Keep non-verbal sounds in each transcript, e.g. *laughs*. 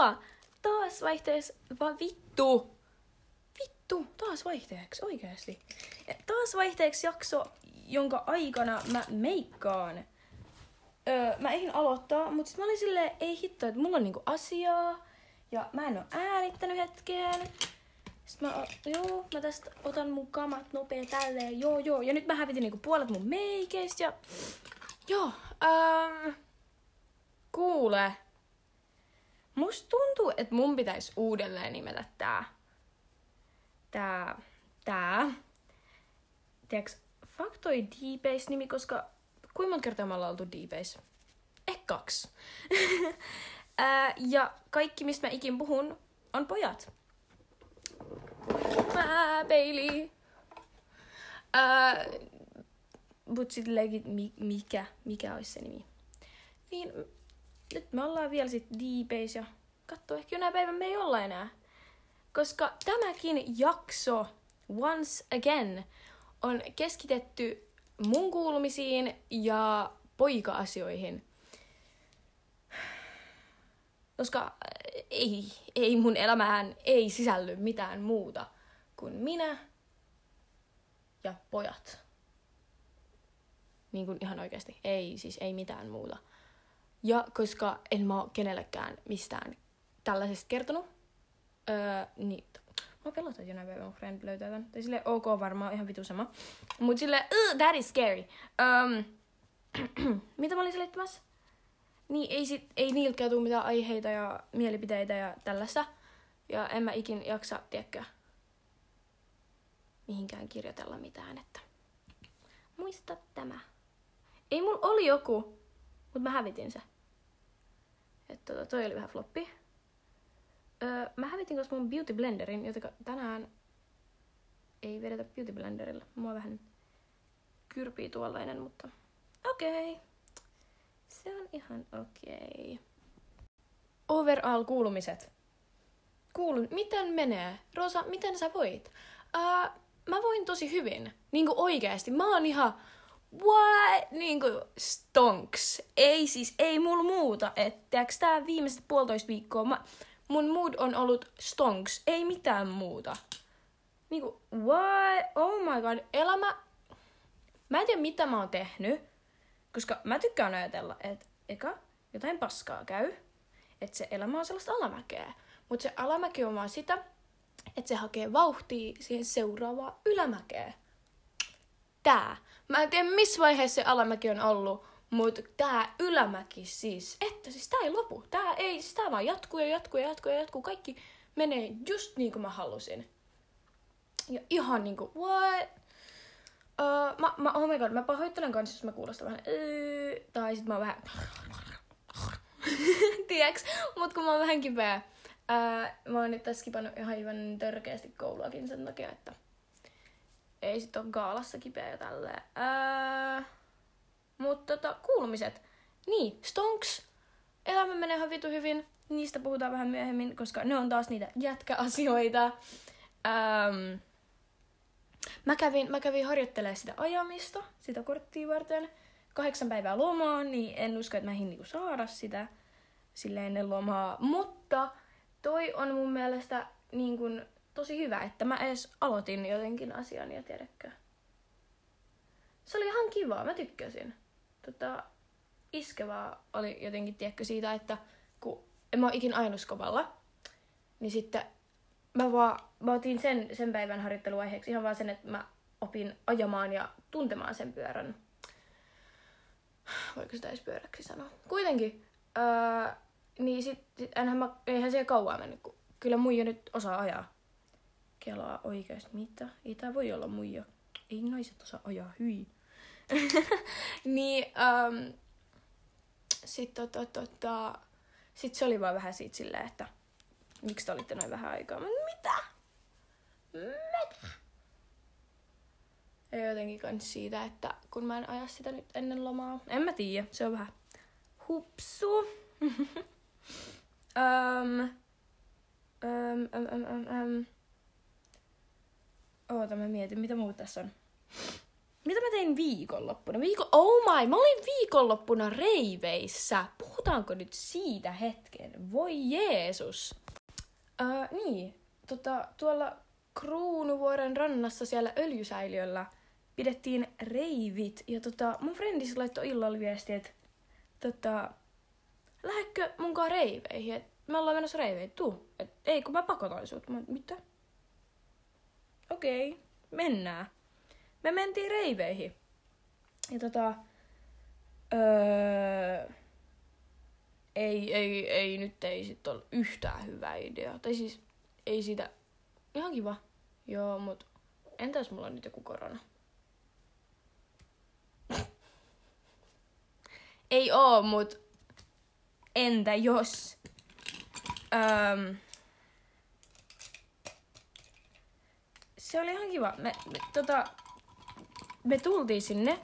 Tervetuloa taas vaihteeksi, va vittu. Vittu, taas vaihteeksi, oikeesti. Taas vaihteeksi jakso, jonka aikana mä meikkaan. Öö, mä eihin aloittaa, mutta sit mä olin silleen, ei hitto, että mulla on niinku asiaa. Ja mä en oo äänittänyt hetkeen. Sitten mä, joo, mä tästä otan mun kamat nopea tälleen, joo joo. Ja nyt mä hävitin niinku puolet mun meikeistä ja... Joo, ähm, kuule. Musta tuntuu, että mun pitäisi uudelleen nimetä tää. Tää, tää. Tiedätkö, fuck toi D-Base-nimi, koska kuinka monta kertaa me ollaan oltu D-Base? Eh kaksi. *laughs* Ää, ja kaikki, mistä mä ikin puhun, on pojat. Mä, Bailey. Ää, mut sit legit, mi, mikä, mikä olisi se nimi? Niin, nyt me ollaan vielä sit D-Base ja katso, ehkä jonain päivän me ei olla enää. Koska tämäkin jakso, once again, on keskitetty mun kuulumisiin ja poika-asioihin. Koska ei, ei mun elämään ei sisälly mitään muuta kuin minä ja pojat. Niin kuin ihan oikeasti. Ei, siis ei mitään muuta. Ja koska en mä oo kenellekään mistään tällaisesta kertonut, öö, niin Mä pelotan jonain päivänä mun friend löytää tän. Tai sille ok varmaan ihan vitu sama. Mut sille, that is scary. Um, *clears throat* mitä mä olin selittämässä? Niin ei, sit, ei niiltäkään tule mitään aiheita ja mielipiteitä ja tällaista. Ja en mä ikin jaksa, tiedäkö, mihinkään kirjoitella mitään, että muista tämä. Ei mulla oli joku, mutta mä hävitin se. Että tota, toi oli vähän floppi. Öö, mä hävitin koska mun beauty blenderin, joten tänään ei vedetä beauty blenderilla. Mua vähän kyrpii tuollainen, mutta okei. Okay. Se on ihan okei. Okay. Overall kuulumiset. Kuulun, miten menee? Rosa, miten sä voit? Uh, mä voin tosi hyvin. Niinku oikeesti. Mä oon ihan, what? Niinku stonks. Ei siis, ei mulla muuta. Että tää viimeiset puolitoista viikkoa, mä, mun mood on ollut stonks. Ei mitään muuta. Niinku, what? Oh my god. Elämä... Mä en tiedä, mitä mä oon tehnyt. Koska mä tykkään ajatella, että eka jotain paskaa käy. Että se elämä on sellaista alamäkeä. Mutta se alamäki on vaan sitä, että se hakee vauhtia siihen seuraavaan ylämäkeen. Tää. Mä en tiedä, missä vaiheessa se alamäki on ollut, mutta tää ylämäki siis, että siis tää ei lopu. Tää ei, siis tää vaan jatkuu ja jatkuu ja jatkuu ja jatkuu. Kaikki menee just niin kuin mä halusin. Ja ihan niinku, what? Uh, mä, mä, oh my god, mä pahoittelen kanssa, jos mä kuulostan vähän, tai sit mä oon vähän, *laughs* tiiäks, mut kun mä oon vähän kipeä. Uh, mä oon nyt tässä kipannut ihan aivan törkeästi kouluakin sen takia, että ei sit oo gaalassa kipeä ja tälleen. Uh, mutta tota, kuulumiset. Niin, stonks. Elämä menee ihan vitu hyvin. Niistä puhutaan vähän myöhemmin, koska ne on taas niitä jätkäasioita. Um, mä kävin, mä kävin harjoittelemaan sitä ajamista, sitä korttia varten. Kahdeksan päivää lomaa, niin en usko, että mä ehdin niinku saada sitä sille ennen lomaa. Mutta toi on mun mielestä niin kun, tosi hyvä, että mä edes aloitin jotenkin asian ja tiedäkö. Se oli ihan kiva, mä tykkäsin. Tota, iskevää oli jotenkin, tiedäkö, siitä, että kun en mä ole ikin ainuskopalla, niin sitten mä vaan, mä otin sen, sen päivän harjoitteluaiheeksi ihan vaan sen, että mä opin ajamaan ja tuntemaan sen pyörän. Voiko sitä edes pyöräksi sanoa? Kuitenkin, öö, niin sit, sit enhän mä, eihän se kauan mennyt, kun kyllä muija nyt osaa ajaa. Kelaa oikeesti, mitä? Ei tää voi olla muija. Ei naiset osaa ajaa, hyi. *laughs* niin, um, sitten tota, tota, sit se oli vaan vähän siitä silleen, että miksi te olitte noin vähän aikaa? Mitä? Mitä? Ja jotenkin kans siitä, että kun mä en aja sitä nyt ennen lomaa. En mä tiedä, se on vähän hupsu. um, um, um, um, um, um. Oota, mä mietin, mitä muut tässä on. mitä mä tein viikonloppuna? Viiko... Oh my, mä olin viikonloppuna reiveissä. Puhutaanko nyt siitä hetken? Voi Jeesus. Uh, niin, tota, tuolla Kruunuvuoren rannassa siellä öljysäiliöllä pidettiin reivit. Ja tota, mun frendis laittoi illalla viestiä, että tota, lähdekö munkaan reiveihin? Et me ollaan menossa reiveihin, tuu. Et, ei, kun mä pakotan sut. Mä, mitä? Okei, okay, mennään. Me mentiin reiveihin. Ja tota, öö, ei, ei, ei, nyt ei sit ole yhtään hyvä idea. Tai siis, ei siitä, ihan kiva. Joo, mut entäs mulla on nyt joku korona? *laughs* ei oo, mut entä jos? Öm, se oli ihan kiva. Me, me, tota, me tultiin sinne,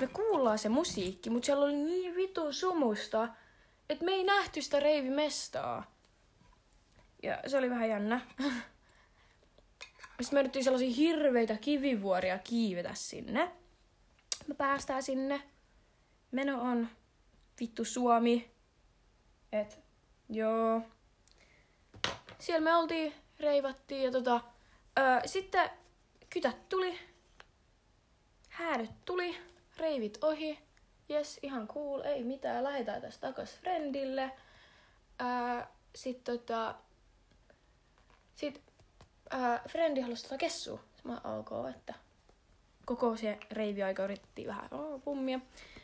me kuullaan se musiikki, mutta siellä oli niin vitu sumusta, että me ei nähty sitä reivimestaa. Ja se oli vähän jännä. *laughs* Sitten me yritettiin sellaisia hirveitä kivivuoria kiivetä sinne. Me päästään sinne. Meno on vittu Suomi. Et, joo. Siellä me oltiin, reivattiin ja tota... Öö, sitten kytät tuli. Häädyt tuli. Reivit ohi. Jes, ihan cool, ei mitään. Lähetään tästä takas friendille. Öö, sitten tota... Sit ää, frendi halusi tota kessua. Mä ok, että koko se reiviaika yritettiin vähän oh, pummia.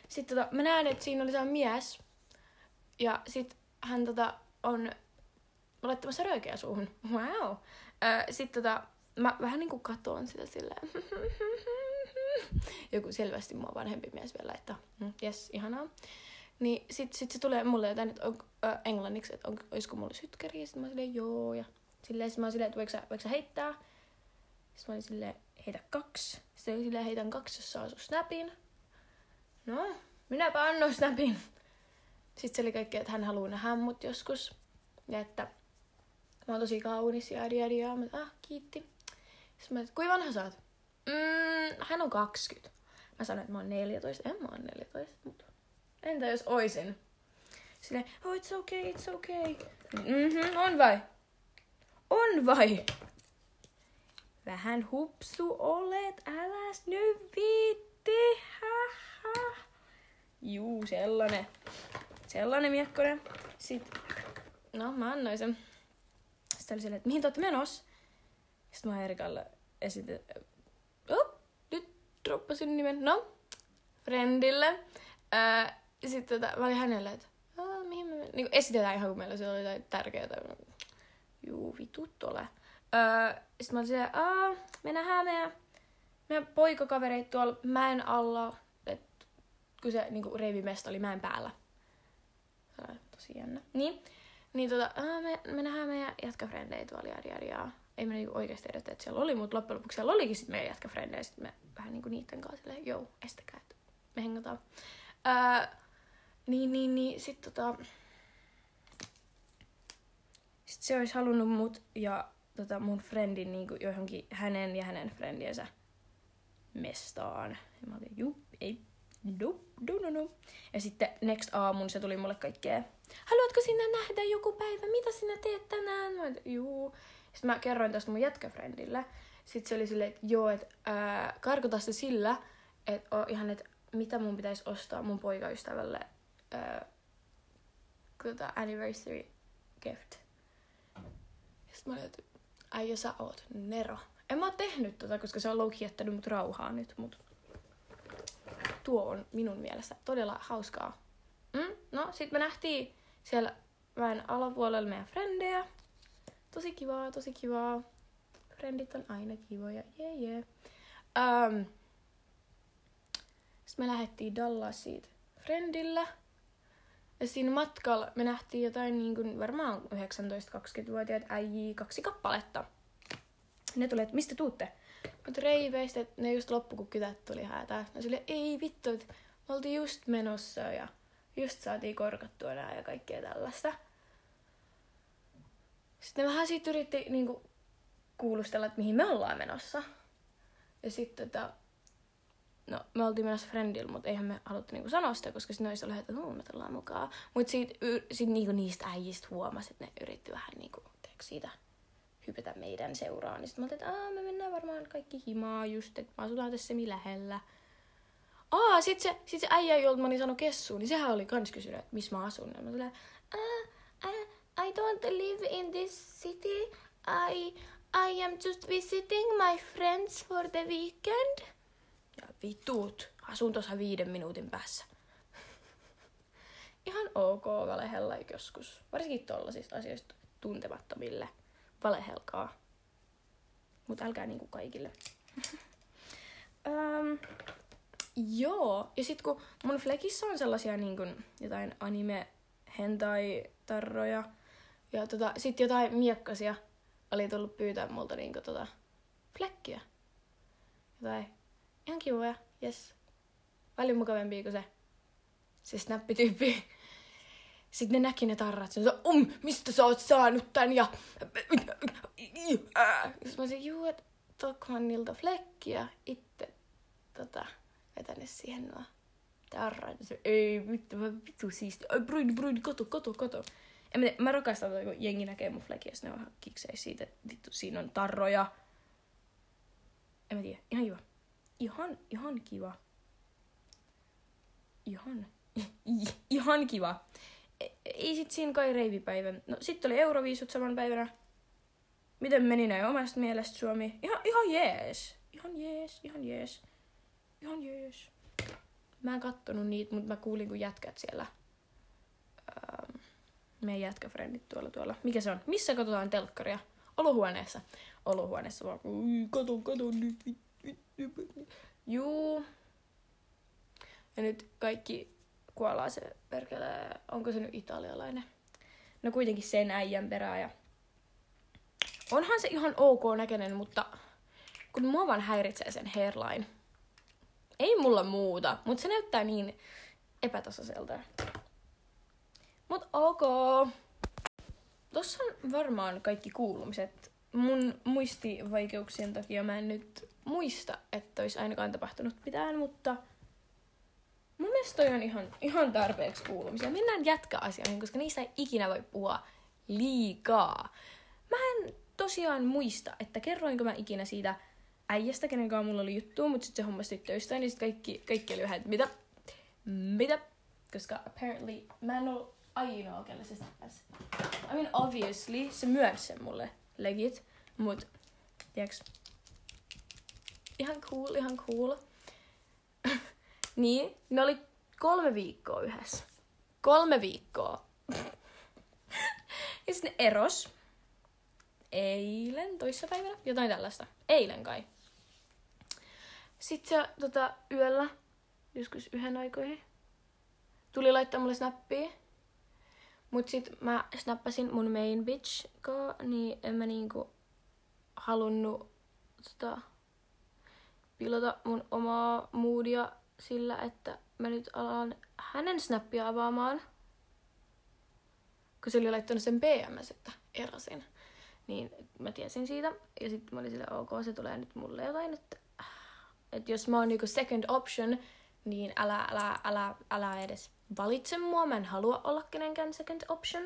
Sitten tota, mä näen, että siinä oli tämä mies. Ja sit hän tota, on laittamassa röökeä suuhun. Wow. sitten tota, mä vähän niinku katoon sitä silleen. *laughs* Joku selvästi mua vanhempi mies vielä, että mm, jes, ihanaa. Niin sit, sit se tulee mulle jotain, että on, äh, englanniksi, että on, olisiko mulla sytkäri. Sitten mä silleen, joo. Ja Silleen, sit mä olin silleen, että voiko sä, voiko sä heittää? Sitten mä olin silleen, heitä kaksi. Sitten oli silleen, heitän kaksi, jos saa sun snapin. No, minäpä annoin snapin. Sitten se oli kaikki, että hän haluaa nähdä mut joskus. Ja että mä oon tosi kaunis ja adi adi ja mä ah, kiitti. Sitten mä että kuinka vanha sä oot? Mm, hän on 20. Mä sanoin, että mä oon 14. En mä oon 14, mutta entä jos oisin? Silleen, oh it's okay, it's okay. Mhm, on vai? On vai? Vähän hupsu olet, äläs nyt viitti. Haha. Juu, sellainen. Sellainen miekkonen. Sitten, no mä annoin sen. Sitten oli silleen, että mihin te olette menossa? Sitten mä Erikalle esitin, oh, nyt droppasin nimen, no, friendille. Öö, sitten tota, mä olin hänelle, että mihin me niin esitetään ihan kuin meillä se oli jotain tärkeää juu, vitut ole. Öö, sitten mä olin silleen, Aa, me nähdään meidän, meidän poikakavereit tuolla mäen alla, että kun se niinku, reivimesta oli mäen päällä. Tosi jännä. Niin, niin tota, me, me nähdään meidän jätkäfrendejä tuolla jari, jari, ja ei me niinku oikeasti edetä, että siellä oli, mutta loppujen lopuksi siellä olikin sit meidän jätkäfrendejä, sitten me vähän niinku niitten kanssa silleen, joo, estäkää, että me hengataan. Öö, niin, niin, niin, sit tota, sitten se olisi halunnut mut ja tota, mun friendin niin kuin johonkin hänen ja hänen friendiensä mestaan. Ja mä olin, juu, ei, du, du, du, du. Ja sitten next aamun se tuli mulle kaikkea, haluatko sinä nähdä joku päivä, mitä sinä teet tänään? Mä olin, juu. Sitten mä kerroin tästä mun jätkäfriendille. Sitten se oli silleen, että joo, että karkota se sillä, että ihan, että mitä mun pitäisi ostaa mun poikaystävälle ää, anniversary gift. Sitten mä olin, että äijä sä oot Nero. En mä oo tehnyt tota, koska se on low jättänyt mut rauhaa nyt, mut tuo on minun mielestä todella hauskaa. Mm? No, sit me nähtiin siellä vähän alapuolella meidän frendejä. Tosi kivaa, tosi kivaa. Frendit on aina kivoja, jee yeah, jee. Yeah. Um, sitten me lähdettiin Dallasiin friendillä. Ja siinä matkalla me nähtiin jotain niin kuin varmaan 19-20-vuotiaat äijiä kaksi kappaletta. Ne tuli, että mistä tuutte? Mutta reiveistä, että ne just loppu, kun kytät tuli häätää. No sille ei vittu, että me oltiin just menossa ja just saatiin korkattua nää ja kaikkea tällaista. Sitten ne vähän siitä yritti niinku kuulustella, että mihin me ollaan menossa. Ja sitten tota, no me oltiin menossa friendillä, mutta eihän me haluttu niinku sanoa sitä, koska sitten olisi ollut, että huu, me tullaan mukaan. Mutta sit, sit niinku niistä äijistä huomasi, että ne yritti vähän niinku, teekö siitä hypätä meidän seuraan. Niin sitten mä oltiin, että me mennään varmaan kaikki himaa just, että me asutaan tässä semi lähellä. Aa, sit se, sit se äijä, jolta mä olin sanonut kessuun, niin sehän oli kans kysynyt, että missä mä asun. Ja mä tulin, I, don't live in this city. I, I am just visiting my friends for the weekend. Ja vitut, asun tuossa viiden minuutin päässä. *laughs* Ihan ok valehella joskus. Varsinkin tollasista asioista tuntemattomille. Valehelkaa. Mutta älkää niinku kaikille. *laughs* um, joo, ja sit kun mun flekissä on sellaisia niinku jotain anime hentai tarroja ja tota, sit jotain miekkasia oli tullut pyytää multa niinku tota flekkiä. Jotain ihan kivoja, jes. Paljon mukavempia kuin se, se snappityyppi. Sitten ne näki ne tarrat, on um, mistä sä oot saanut tän ja... Sitten mä olisin, juu, että Tokmannilta flekkiä itse tota, vetänyt siihen nuo tarrat. Se, ei vittu, mä vittu siisti. Ai broidi, broidi, kato, kato, kato. En mä, mä rakastan, kun jengi näkee mun flekiä, ne on kiksei siitä, että vittu, siinä on tarroja. En mä tiedä, ihan kiva. Ihan, ihan kiva. Ihan, *laughs* ihan kiva. E, ei sit siinä kai reivipäivä. No sit oli Euroviisut saman päivänä. Miten meni näin omasta mielestä Suomi? Ihan, ihan jees. Ihan jees, ihan jees. Ihan jees. Mä en kattonut niitä, mutta mä kuulin kun jätkät siellä. Meidän jätkäfrendit tuolla tuolla. Mikä se on? Missä katsotaan telkkaria? Olohuoneessa. Olohuoneessa vaan, katon, katon nyt. Juu. Ja nyt kaikki kuollaan se perkele, onko se nyt italialainen? No kuitenkin sen äijän perää ja onhan se ihan ok näköinen, mutta kun mua vaan häiritsee sen hairline. Ei mulla muuta, mutta se näyttää niin epätasaiselta. Mut ok. Tossa on varmaan kaikki kuulumiset. Mun muistivaikeuksien takia mä en nyt muista, että olisi ainakaan tapahtunut mitään, mutta mun mielestä toi on ihan, ihan tarpeeksi kuulumisia. Mennään jätkäasioihin, koska niistä ei ikinä voi puhua liikaa. Mä en tosiaan muista, että kerroinko mä ikinä siitä äijästä, kenen kanssa mulla oli juttu, mutta sitten se hommas tyttöistä, niin sitten kaikki, kaikki oli vähän, että mitä? Mitä? Koska apparently mä en ollut ainoa, kelle se snappasi. I mean, obviously, se myönsi sen mulle legit, mut, tiiäks, ihan cool, ihan cool. *laughs* niin, ne oli kolme viikkoa yhdessä. Kolme viikkoa. *laughs* ja sitten eros. Eilen, toissapäivänä, jotain tällaista. Eilen kai. Sitten se tota, yöllä, joskus yhden aikoihin, tuli laittaa mulle snappia. Mut sit mä snappasin mun main bitch, niin en mä niinku halunnut tota, pilata mun omaa moodia sillä, että mä nyt alan hänen snappia avaamaan. Kun se oli laittanut sen PMS, että erosin. Niin mä tiesin siitä. Ja sitten mä olin sille, ok, se tulee nyt mulle jotain, että, että jos mä oon niinku second option, niin älä, älä, älä, älä edes valitse mua. Mä en halua olla kenenkään second option.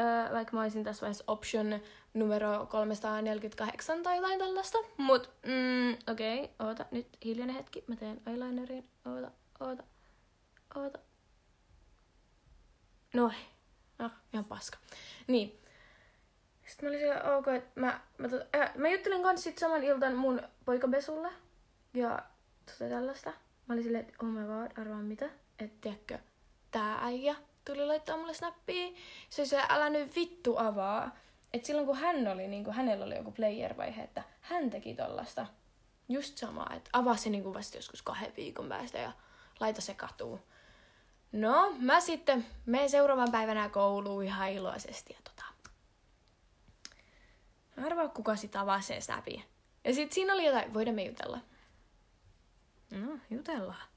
Öö, vaikka mä olisin tässä vaiheessa option numero 348 tai jotain tällaista. Mut, mm, okei, okay, oota, nyt hiljainen hetki. Mä teen eyelinerin. Oota, oota, oota. No, no ihan paska. Niin. Sitten mä olin siellä, ok, että mä, mä, tot, äh, mä juttelin kanssa sit saman iltan mun poikabesulle. Ja tota tällaista. Mä olin silleen, että oh my god, arvaan mitä. Että tiedätkö, tää äijä tuli laittaa mulle snappia. Se se, älä nyt vittu avaa. Et silloin kun hän oli, niin kuin hänellä oli joku player-vaihe, että hän teki tollasta just samaa, että avaa se niin vasta joskus kahden viikon päästä ja laita se katuu. No, mä sitten menen seuraavan päivänä kouluun ihan iloisesti ja tota... Arvaa, kuka sit avaa sen snapin. Ja sit siinä oli jotain, voidaan me jutella. No, jutellaan.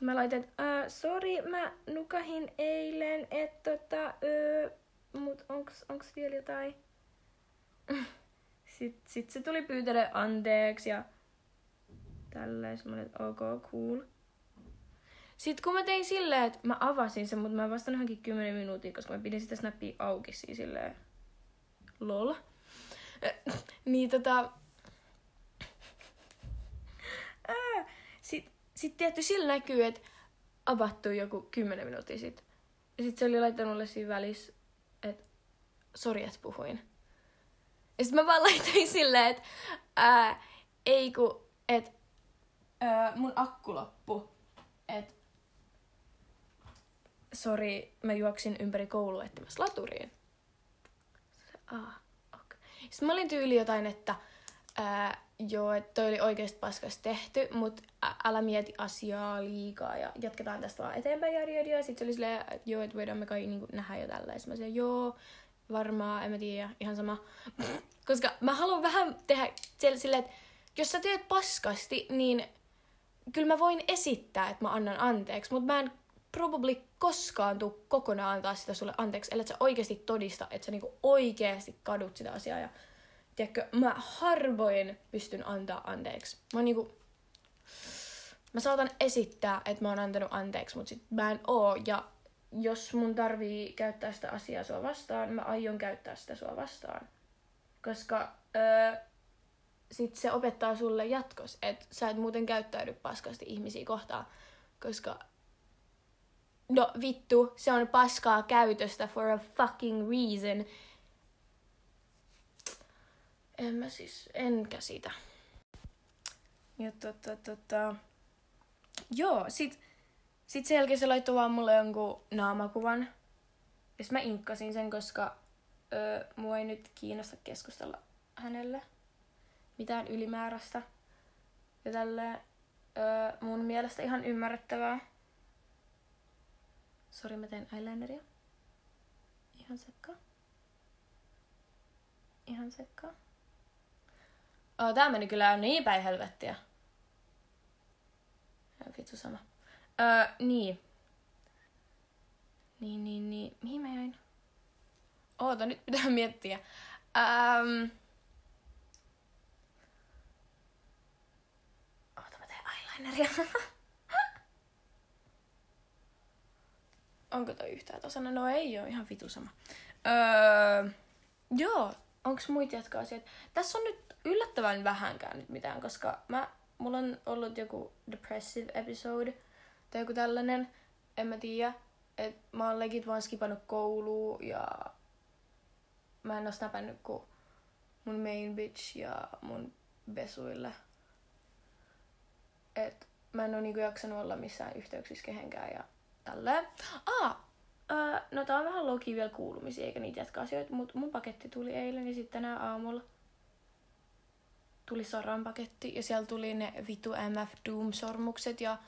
Sitten mä laitan, että sori, mä nukahin eilen, että tota, öö, mut onks, onks vielä jotain? *laughs* Sitten sit se tuli pyytele anteeksi ja tälleen semmonen, että ok, cool. Sitten kun mä tein silleen, että mä avasin sen, mutta mä vastaan johonkin 10 minuuttia, koska mä pidin sitä snappia auki siis silleen lol. *laughs* niin tota... Sitten sit tietty sillä näkyy, että avattu joku 10 minuuttia sitten. Ja sitten se oli laittanut mulle siinä välissä, että sori, että puhuin. Ja sitten mä vaan *laughs* laitoin silleen, että ää, ei ku, että mun akku loppu. Että sori, mä juoksin ympäri koulua etsimässä laturiin. Ah, okay. Sitten mä olin tyyli jotain, että ää, joo, että toi oli oikeasti paskas tehty, mutta älä mieti asiaa liikaa ja jatketaan tästä vaan eteenpäin ja ja Sitten se oli silleen, että joo, että voidaan me kai niin nähdä jo tällä. Ja mä sanoin, joo, varmaan, en mä tiedä, ihan sama. *clears throat* Koska mä haluan vähän tehdä silleen, että jos sä teet paskasti, niin kyllä mä voin esittää, että mä annan anteeksi, mutta mä en probably koskaan tuu kokonaan antaa sitä sulle anteeksi, ellei sä oikeasti todista, että sä niinku oikeasti kadut sitä asiaa. Ja tiedätkö, mä harvoin pystyn antaa anteeksi. Mä niinku, mä saatan esittää, että mä oon antanut anteeksi, mutta sit mä en oo. Ja jos mun tarvii käyttää sitä asiaa sua vastaan, mä aion käyttää sitä sua vastaan. Koska öö, sit se opettaa sulle jatkos, että sä et muuten käyttäydy paskasti ihmisiä kohtaan. Koska no vittu, se on paskaa käytöstä for a fucking reason. En mä siis, en käsitä. Ja tota, tota... Joo, sit, sit sen jälkeen se laittoi vaan mulle jonkun naamakuvan. Ja mä inkkasin sen, koska öö, mua ei nyt kiinnosta keskustella hänelle mitään ylimääräistä. Ja tälleen öö, mun mielestä ihan ymmärrettävää. Sori, mä teen eyelineria. Ihan sekka. Ihan sekka. Oh, tää meni kyllä niin päin helvettiä. Ja vittu sama. Öö, niin. Niin, niin, niin. Mihin mä jäin? Oota, nyt pitää miettiä. Ähm... Oota, mä teen eyelineria. *laughs* Onko toi yhtään tasana? No ei ole, ihan vitu sama. Öö, joo, onks muita jatkaa asioita? Tässä on nyt yllättävän vähänkään nyt mitään, koska mä, mulla on ollut joku depressive episode tai joku tällainen, en mä tiedä. Et mä oon legit vaan skipannut koulua ja mä en oo snapannut kuin mun main bitch ja mun besuille. Et mä en oo niinku jaksanut olla missään yhteyksissä kehenkään ja tälleen. Ah, äh, no tää on vähän loki vielä kuulumisia, eikä niitä jatka asioita, mutta mun paketti tuli eilen ja sitten tänään aamulla tuli Saran paketti ja siellä tuli ne vitu MF Doom-sormukset ja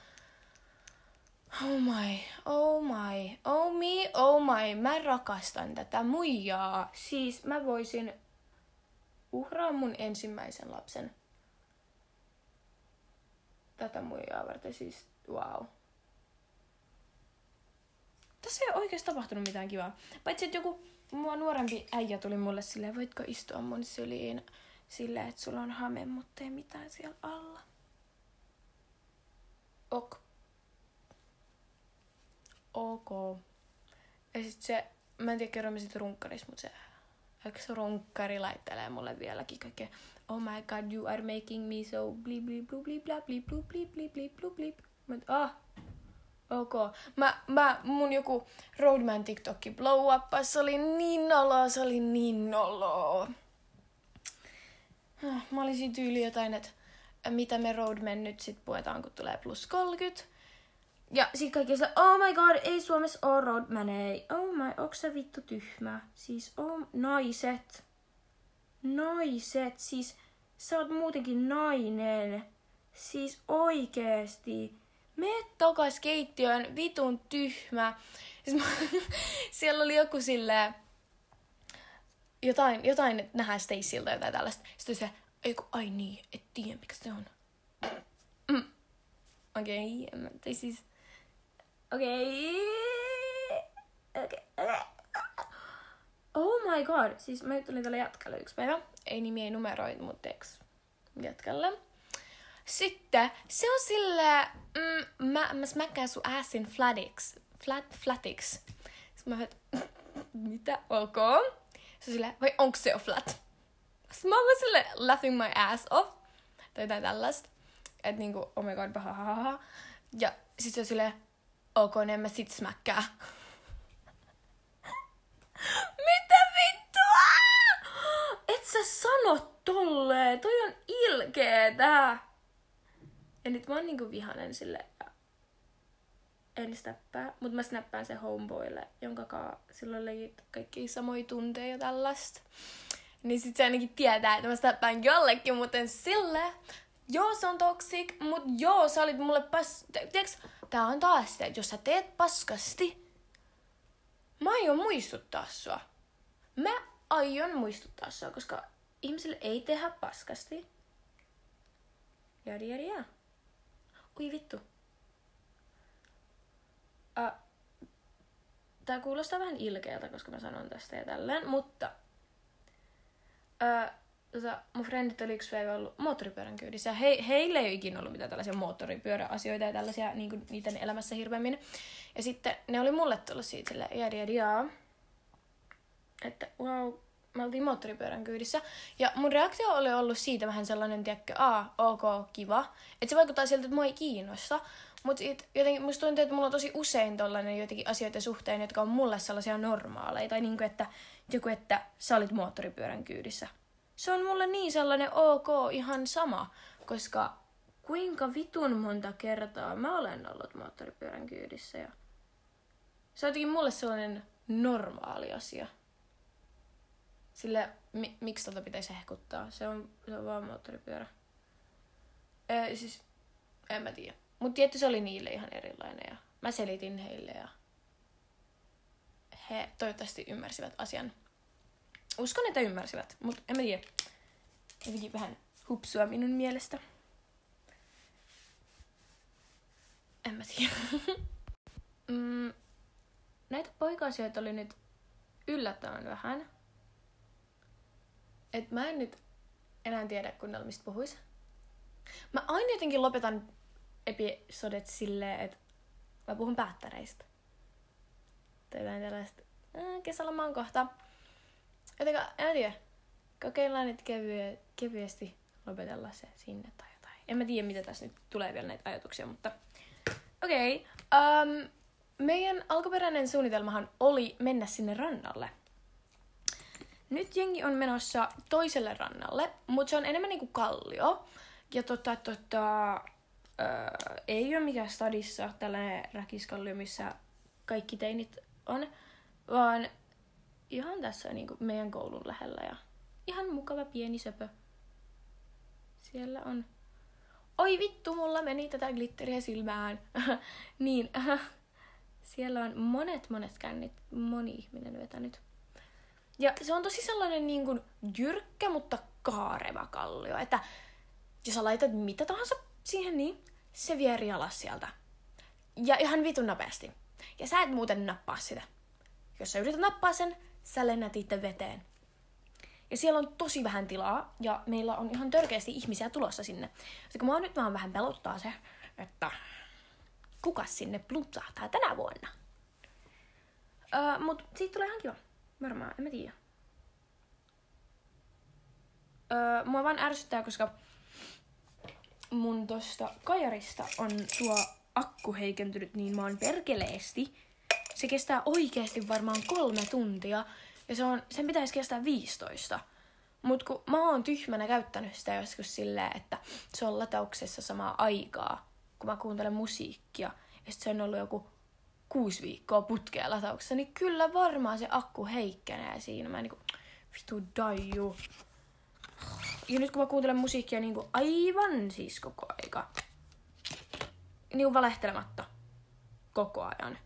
Oh my, oh my, oh me, oh my, mä rakastan tätä muijaa. Siis mä voisin uhraa mun ensimmäisen lapsen tätä muijaa varten, siis wow tässä ei ole tapahtunut mitään kivaa. Paitsi, että joku mua nuorempi äijä tuli mulle silleen, voitko istua mun syliin silleen, että sulla on hame, mutta ei mitään siellä alla. Ok. Ok. Ja sit se, mä en tiedä kerroin sit runkkarissa, mutta se eikö se runkkari laittelee mulle vieläkin kaikkea. Oh my god, you are making me so bli bli blu bli bla bli blu bli bli bli blu bli. Mut ah, Ok. Mä, mä, mun joku Roadman TikTokki blow up, se oli niin noloa, se oli niin noloa. Mä olisin tyyli jotain, että mitä me Roadman nyt sit puetaan, kun tulee plus 30. Ja sit kaikki se, oh my god, ei Suomessa oo Roadman, ei. Oh my, onks se vittu tyhmä? Siis, oh, naiset. Naiset, siis sä oot muutenkin nainen. Siis oikeesti mene takas keittiöön, vitun tyhmä. Siis mä, *laughs* siellä oli joku silleen, jotain, jotain että nähdään Stacylta jotain tällaista. Sitten se, ei kun, ai niin, et tiedä mikä se on. Mm. Okei, okay, tai siis, okei. Okay. Okay. Oh my god, siis mä juttelin tälle jatkalle yksi päivä. Ei nimi, ei numeroid, mutta eks jatkalle. sitten se on sille, mm, mä, mä smäkkään sun assin flatix. Flat, flatix. Sitten mä että *laughs* mitä, ok. Se on silleen, vai onko se jo flat? Sitten mä oon sille laughing my ass off. Tai jotain tällaista. Että niinku, oh my god, ha. Ja sit se on silleen, ok, niin mä sit smäkkää. *laughs* Mitä vittua? Et sä sano tolleen, toi on ilkeetä. Ja nyt mä oon niinku vihanen sille en snappaa, mutta mä snappaan se homeboylle, jonka kaa silloin oli kaikki samoja tunteja ja tällaista. Niin sit se ainakin tietää, että mä snappaan jollekin, mutta sille, joo se on toxic, mut joo sä olit mulle pas... Tiedätkö, tää on taas se, että jos sä teet paskasti, mä aion muistuttaa sua. Mä aion muistuttaa sua, koska ihmisille ei tehdä paskasti. Jadi, jadi, ja. Ui vittu. Uh, Tää kuulostaa vähän ilkeältä, koska mä sanon tästä ja tälleen, mutta uh, tota, mun frendit oli yksi päivä ollut moottoripyörän kyydissä. He, heillä ei ole ikinä ollut mitään tällaisia moottoripyöräasioita ja tällaisia niin kuin niiden elämässä hirveämmin. Ja sitten ne oli mulle tullut siitä sille, jadi, jaa. Että wow, me oltiin moottoripyörän kyydissä. Ja mun reaktio oli ollut siitä vähän sellainen, tiedätkö, aa, ok, kiva. Että se vaikuttaa siltä, että mua ei kiinnosta. Mutta jotenkin musta tuntuu, että mulla on tosi usein tollainen jotenkin asioita suhteen, jotka on mulle sellaisia normaaleja. Tai niinku, että joku, että sä olit moottoripyörän kyydissä. Se on mulle niin sellainen ok, ihan sama. Koska kuinka vitun monta kertaa mä olen ollut moottoripyörän kyydissä. Ja se on jotenkin mulle sellainen normaali asia. Sille, mi- miksi tota pitäisi hehkuttaa? Se on, se on vaan moottoripyörä. Ee, siis, en mä tiedä. Mutta tietty se oli niille ihan erilainen ja mä selitin heille ja he toivottavasti ymmärsivät asian. Uskon, että ymmärsivät, mutta en mä tiedä. Jotenkin vähän hupsua minun mielestä. En mä tiedä. *laughs* mm, näitä poika-asioita oli nyt yllättävän vähän. Et mä en nyt enää tiedä kunnolla mistä puhuis. Mä aina jotenkin lopetan episodet silleen, että mä puhun päättäreistä. Tai jotain tällaista. Äh, kesäloma on kohta. Jotenka, en tiedä. Kokeillaan nyt kevye, kevyesti lopetella se sinne tai jotain. En mä tiedä, mitä tässä nyt tulee vielä näitä ajatuksia, mutta okei. Okay. Um, meidän alkuperäinen suunnitelmahan oli mennä sinne rannalle. Nyt jengi on menossa toiselle rannalle, mutta se on enemmän niinku kallio. Ja tota, tota, öö, ei ole mikään stadissa tällainen räkiskallio, missä kaikki teinit on, vaan ihan tässä niin kuin meidän koulun lähellä ja ihan mukava pieni söpö. Siellä on... Oi vittu, mulla meni tätä glitteriä silmään. *laughs* niin, *laughs* siellä on monet monet kännit, moni ihminen vetänyt. Ja se on tosi sellainen niin kuin jyrkkä, mutta kaareva kallio. Että jos sä laitat mitä tahansa siihen, niin se vie alas sieltä. Ja ihan vitun nopeasti. Ja sä et muuten nappaa sitä. Jos sä yrität nappaa sen, sä lennät itse veteen. Ja siellä on tosi vähän tilaa, ja meillä on ihan törkeästi ihmisiä tulossa sinne. Kun mua nyt vaan vähän pelottaa se, että kuka sinne plutsahtaa tänä vuonna. Öö, mut siitä tulee ihan kiva. Varmaan, en mä tiedä. Öö, mua vaan ärsyttää, koska mun tosta kajarista on tuo akku heikentynyt niin maan perkeleesti. Se kestää oikeasti varmaan kolme tuntia ja se on, sen pitäisi kestää 15. Mut kun mä oon tyhmänä käyttänyt sitä joskus silleen, että se on latauksessa samaa aikaa, kun mä kuuntelen musiikkia. Ja sit se on ollut joku kuusi viikkoa putkea latauksessa, niin kyllä varmaan se akku heikkenee siinä. Mä niinku, vitu daiju. Ja nyt kun mä kuuntelen musiikkia niin kuin aivan siis koko aika. Niin kuin valehtelematta. Koko ajan.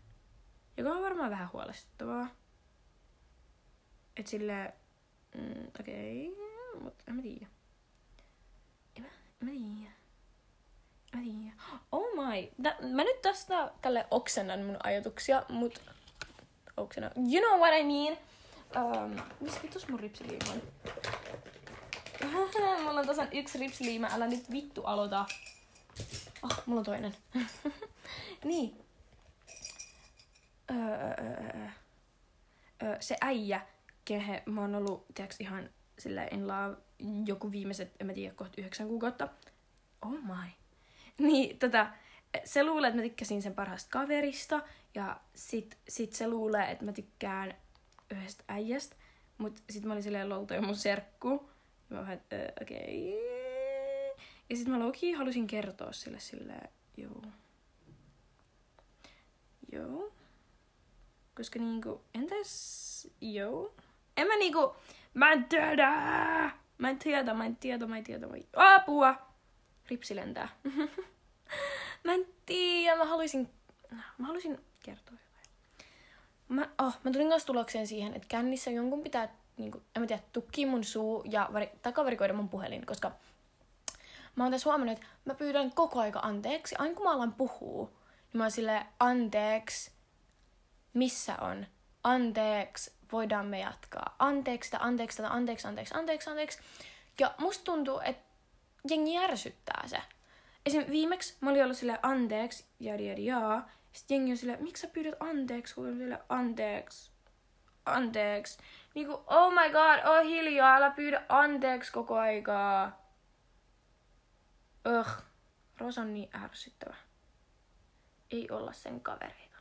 Joka on varmaan vähän huolestuttavaa. Et silleen, mm, okei, okay, mutta en mä tiedä. En mä, en mä tiedä. Mä tiedä. Oh my. Tä, mä nyt tästä tälle oksennan mun ajatuksia, mut oksennan. You know what I mean? Um, missä vitus mun ripsiliima? Mulla on tasan yksi ripsiliima, älä nyt vittu aloita. Oh, mulla on toinen. *laughs* niin. Öö, öö, öö, se äijä, kehe mä oon ollut, tiiäks, ihan sillä in love joku viimeiset, en mä tiedä, kohta yhdeksän kuukautta. Oh my. Niin, tota, se luulee, että mä tykkäsin sen parhaasta kaverista, ja sit, sit se luulee, että mä tykkään yhdestä äijästä, mut sit mä olin silleen lolta mun serkku. Mä vähän, okei. Okay. Ja sit mä Loki halusin kertoa sille silleen, joo. Joo. Koska niinku, entäs, joo. En mä niinku, mä en tiedä. Mä en tiedä, mä en tiedä, mä en tiedä. Mä. Apua! Ripsi lentää. *laughs* mä en tiedä, mä haluaisin, mä haluaisin kertoa jotain. Mä, oh, mä tulin kanssa tulokseen siihen, että kännissä jonkun pitää, niin kuin, en mä tiedä, tukki mun suu ja vari, takavarikoida mun puhelin, koska mä oon tässä huomannut, että mä pyydän koko aika anteeksi. Aina kun mä alan puhua, niin mä oon silleen, anteeksi, missä on? Anteeksi, voidaan me jatkaa. Anteeksi, anteeksi, anteeksi, anteeksi, anteeksi, anteeksi. Ja musta tuntuu, että jengi järsyttää se. Esim. viimeksi mä olin ollut silleen anteeksi, ja ja ja. Sitten jengi on silleen, miksi sä pyydät anteeksi, kun anteeksi, anteeksi. Niinku, oh my god, oh hiljaa, älä pyydä anteeksi koko aikaa. Ugh, Rosa on niin ärsyttävä. Ei olla sen kavereita.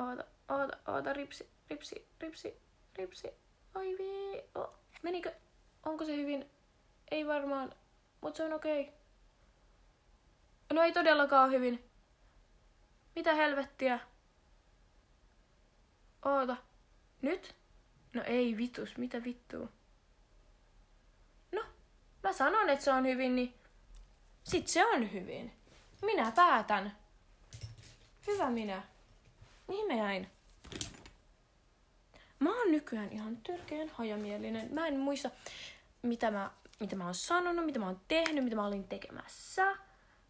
Oota, oota, oota, ripsi, ripsi, ripsi, ripsi. Oi vii, oh. menikö, onko se hyvin? Ei varmaan, mutta se on okei. Okay. No ei todellakaan hyvin. Mitä helvettiä? Oota. Nyt? No ei vitus, mitä vittua? No, mä sanon, että se on hyvin, niin sit se on hyvin. Minä päätän. Hyvä minä. Mihin mä jäin? Mä oon nykyään ihan törkeän hajamielinen. Mä en muista, mitä mä, mitä mä oon sanonut, mitä mä oon tehnyt, mitä mä olin tekemässä.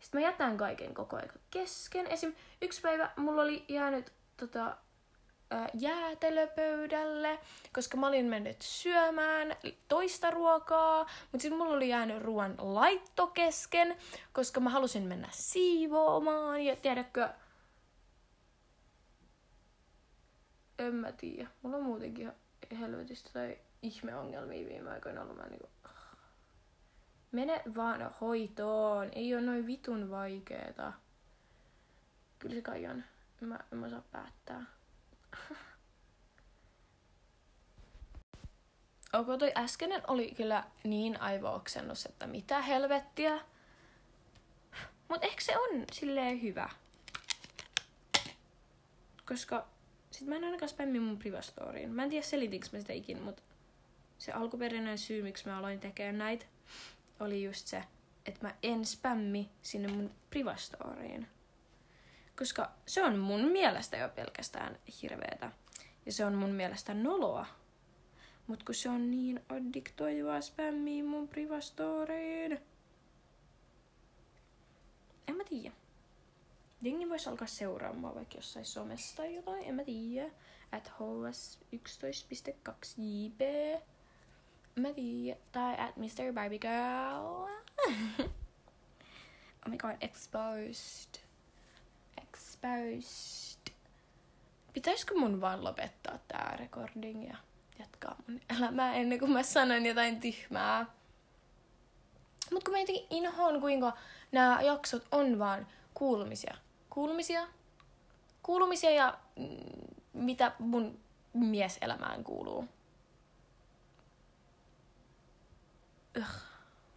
Sitten mä jätän kaiken koko ajan kesken. Esim. yksi päivä mulla oli jäänyt tota, jäätelöpöydälle, koska mä olin mennyt syömään toista ruokaa, mutta sitten mulla oli jäänyt ruoan laitto kesken, koska mä halusin mennä siivoamaan ja tiedätkö, en mä tiedä. Mulla on muutenkin helvetistä tai ihmeongelmia viime aikoina ollut. Mä niinku, Mene vaan hoitoon. Ei ole noin vitun vaikeeta. Kyllä se kai on. Mä, en mä saa päättää. Ok, toi äskeinen oli kyllä niin aivooksennus, että mitä helvettiä. Mut ehkä se on silleen hyvä. Koska sit mä en ainakaan spämmi mun privastoriin. Mä en tiedä selitinkö mä sitä ikin, mutta se alkuperäinen syy, miksi mä aloin tekemään näitä, oli just se, että mä en spämmi sinne mun privastoriin. Koska se on mun mielestä jo pelkästään hirveetä. Ja se on mun mielestä noloa. Mut kun se on niin addiktoivaa spämmiä mun privastoriin. En mä tiedä. Jengi vois alkaa seuraamaan vaikka jossain somessa tai jotain, en mä tiedä. At hs11.2jb. Mä tiedä. Tai at Mr. Barbie Girl. *laughs* oh my god, exposed. Exposed. Pitäisikö mun vaan lopettaa tää recording ja jatkaa mun elämää ennen kuin mä sanon jotain tyhmää? Mut kun mä jotenkin inhoon, kuinka nämä jaksot on vaan kuulumisia. Kuulumisia? Kuulumisia ja mm, mitä mun mieselämään kuuluu. Ugh.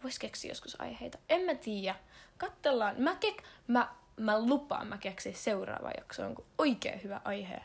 Vois keksiä joskus aiheita. En mä tiedä. Kattellaan. Mä, kek... mä, mä lupaan mä keksin seuraava jakso on oikein hyvä aihe.